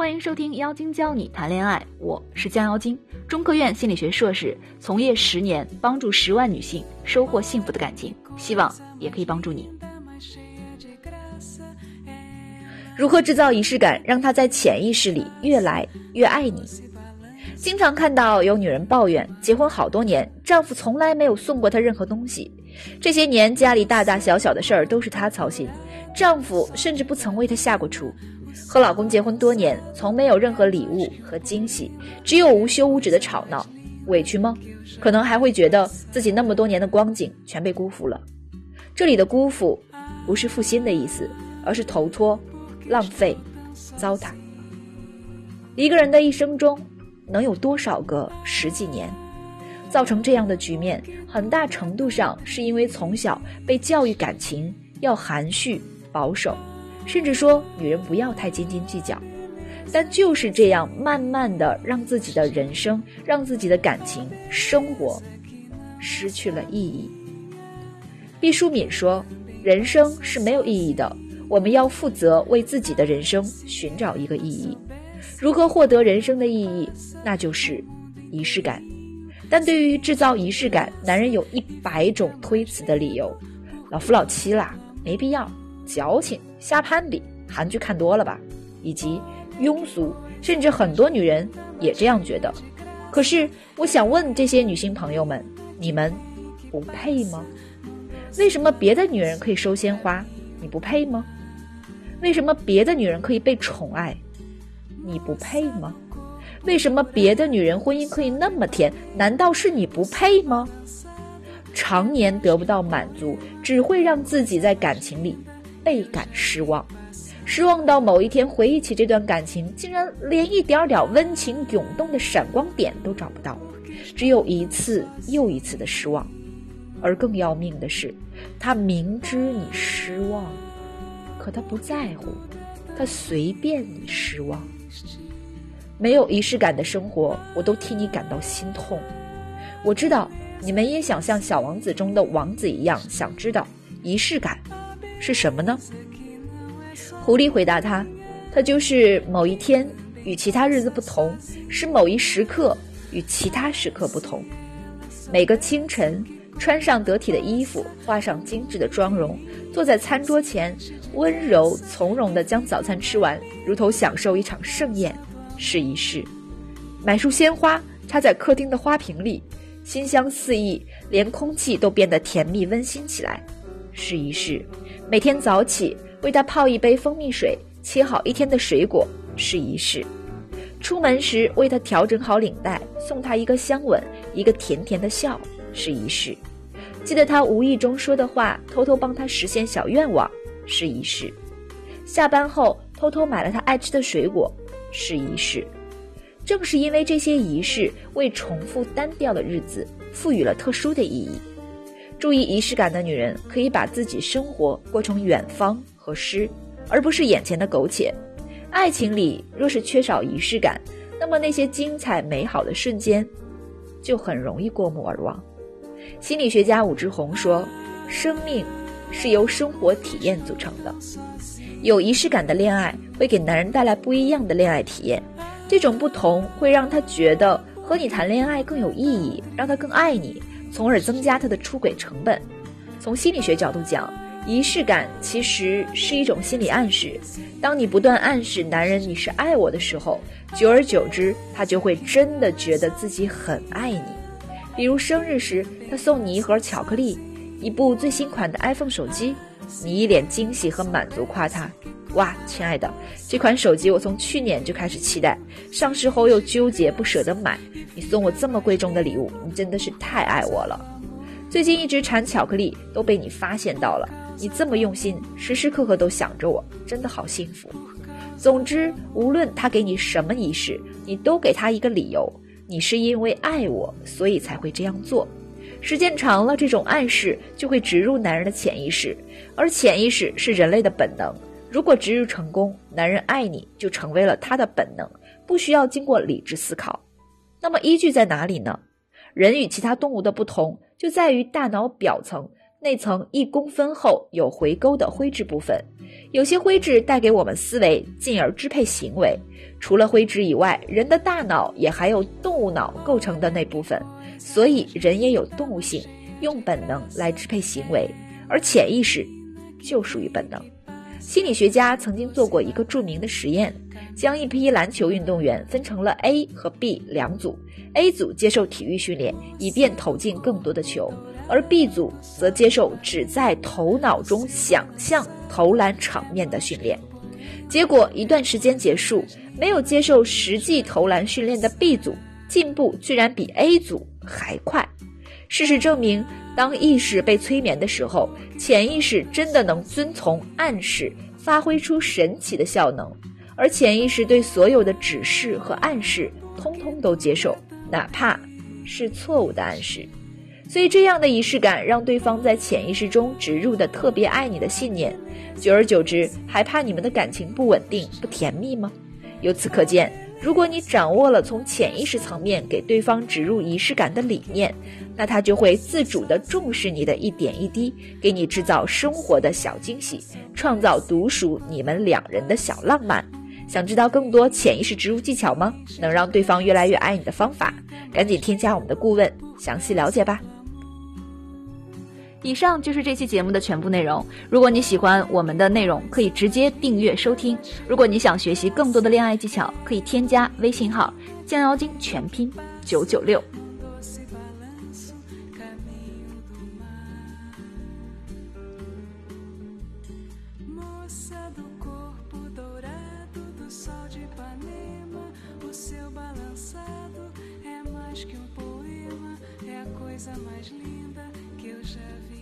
欢迎收听妖精教你谈恋爱，我是江妖精，中科院心理学硕士，从业十年，帮助十万女性收获幸福的感情，希望也可以帮助你。如何制造仪式感，让他在潜意识里越来越爱你？经常看到有女人抱怨，结婚好多年，丈夫从来没有送过她任何东西，这些年家里大大小小的事儿都是她操心，丈夫甚至不曾为她下过厨。和老公结婚多年，从没有任何礼物和惊喜，只有无休无止的吵闹，委屈吗？可能还会觉得自己那么多年的光景全被辜负了。这里的辜负，不是负心的意思，而是投脱、浪费、糟蹋。一个人的一生中，能有多少个十几年？造成这样的局面，很大程度上是因为从小被教育感情要含蓄保守。甚至说女人不要太斤斤计较，但就是这样慢慢的让自己的人生、让自己的感情生活失去了意义。毕淑敏说：“人生是没有意义的，我们要负责为自己的人生寻找一个意义。如何获得人生的意义？那就是仪式感。但对于制造仪式感，男人有一百种推辞的理由：老夫老妻啦，没必要。”矫情、瞎攀比，韩剧看多了吧？以及庸俗，甚至很多女人也这样觉得。可是，我想问这些女性朋友们：你们不配吗？为什么别的女人可以收鲜花，你不配吗？为什么别的女人可以被宠爱，你不配吗？为什么别的女人婚姻可以那么甜，难道是你不配吗？常年得不到满足，只会让自己在感情里。倍感失望，失望到某一天回忆起这段感情，竟然连一点点温情涌动的闪光点都找不到，只有一次又一次的失望。而更要命的是，他明知你失望，可他不在乎，他随便你失望。没有仪式感的生活，我都替你感到心痛。我知道你们也想像小王子中的王子一样，想知道仪式感。是什么呢？狐狸回答他：“它就是某一天与其他日子不同，是某一时刻与其他时刻不同。每个清晨，穿上得体的衣服，画上精致的妆容，坐在餐桌前，温柔从容地将早餐吃完，如同享受一场盛宴，是仪式。买束鲜花插在客厅的花瓶里，馨香四溢，连空气都变得甜蜜温馨起来，试一试。”每天早起为他泡一杯蜂蜜水，切好一天的水果试一试；出门时为他调整好领带，送他一个香吻，一个甜甜的笑是一试；记得他无意中说的话，偷偷帮他实现小愿望是一试；下班后偷偷买了他爱吃的水果是仪式。正是因为这些仪式，为重复单调的日子赋予了特殊的意义。注意仪式感的女人，可以把自己生活过成远方和诗，而不是眼前的苟且。爱情里若是缺少仪式感，那么那些精彩美好的瞬间，就很容易过目而忘。心理学家武志红说：“生命是由生活体验组成的，有仪式感的恋爱会给男人带来不一样的恋爱体验。这种不同会让他觉得和你谈恋爱更有意义，让他更爱你。”从而增加他的出轨成本。从心理学角度讲，仪式感其实是一种心理暗示。当你不断暗示男人你是爱我的时候，久而久之，他就会真的觉得自己很爱你。比如生日时，他送你一盒巧克力，一部最新款的 iPhone 手机，你一脸惊喜和满足，夸他：“哇，亲爱的，这款手机我从去年就开始期待，上市后又纠结不舍得买。”你送我这么贵重的礼物，你真的是太爱我了。最近一直馋巧克力，都被你发现到了。你这么用心，时时刻刻都想着我，真的好幸福。总之，无论他给你什么仪式，你都给他一个理由：你是因为爱我，所以才会这样做。时间长了，这种暗示就会植入男人的潜意识，而潜意识是人类的本能。如果植入成功，男人爱你就成为了他的本能，不需要经过理智思考。那么依据在哪里呢？人与其他动物的不同就在于大脑表层内层一公分厚有回沟的灰质部分。有些灰质带给我们思维，进而支配行为。除了灰质以外，人的大脑也还有动物脑构成的那部分，所以人也有动物性，用本能来支配行为，而潜意识就属于本能。心理学家曾经做过一个著名的实验，将一批篮球运动员分成了 A 和 B 两组，A 组接受体育训练，以便投进更多的球，而 B 组则接受只在头脑中想象投篮场面的训练。结果一段时间结束，没有接受实际投篮训练的 B 组进步居然比 A 组还快。事实证明。当意识被催眠的时候，潜意识真的能遵从暗示，发挥出神奇的效能。而潜意识对所有的指示和暗示，通通都接受，哪怕是错误的暗示。所以，这样的仪式感让对方在潜意识中植入的特别爱你的信念，久而久之，还怕你们的感情不稳定、不甜蜜吗？由此可见。如果你掌握了从潜意识层面给对方植入仪式感的理念，那他就会自主地重视你的一点一滴，给你制造生活的小惊喜，创造独属你们两人的小浪漫。想知道更多潜意识植入技巧吗？能让对方越来越爱你的方法，赶紧添加我们的顾问，详细了解吧。以上就是这期节目的全部内容。如果你喜欢我们的内容，可以直接订阅收听。如果你想学习更多的恋爱技巧，可以添加微信号“降妖精”全拼九九六。Que eu já vi.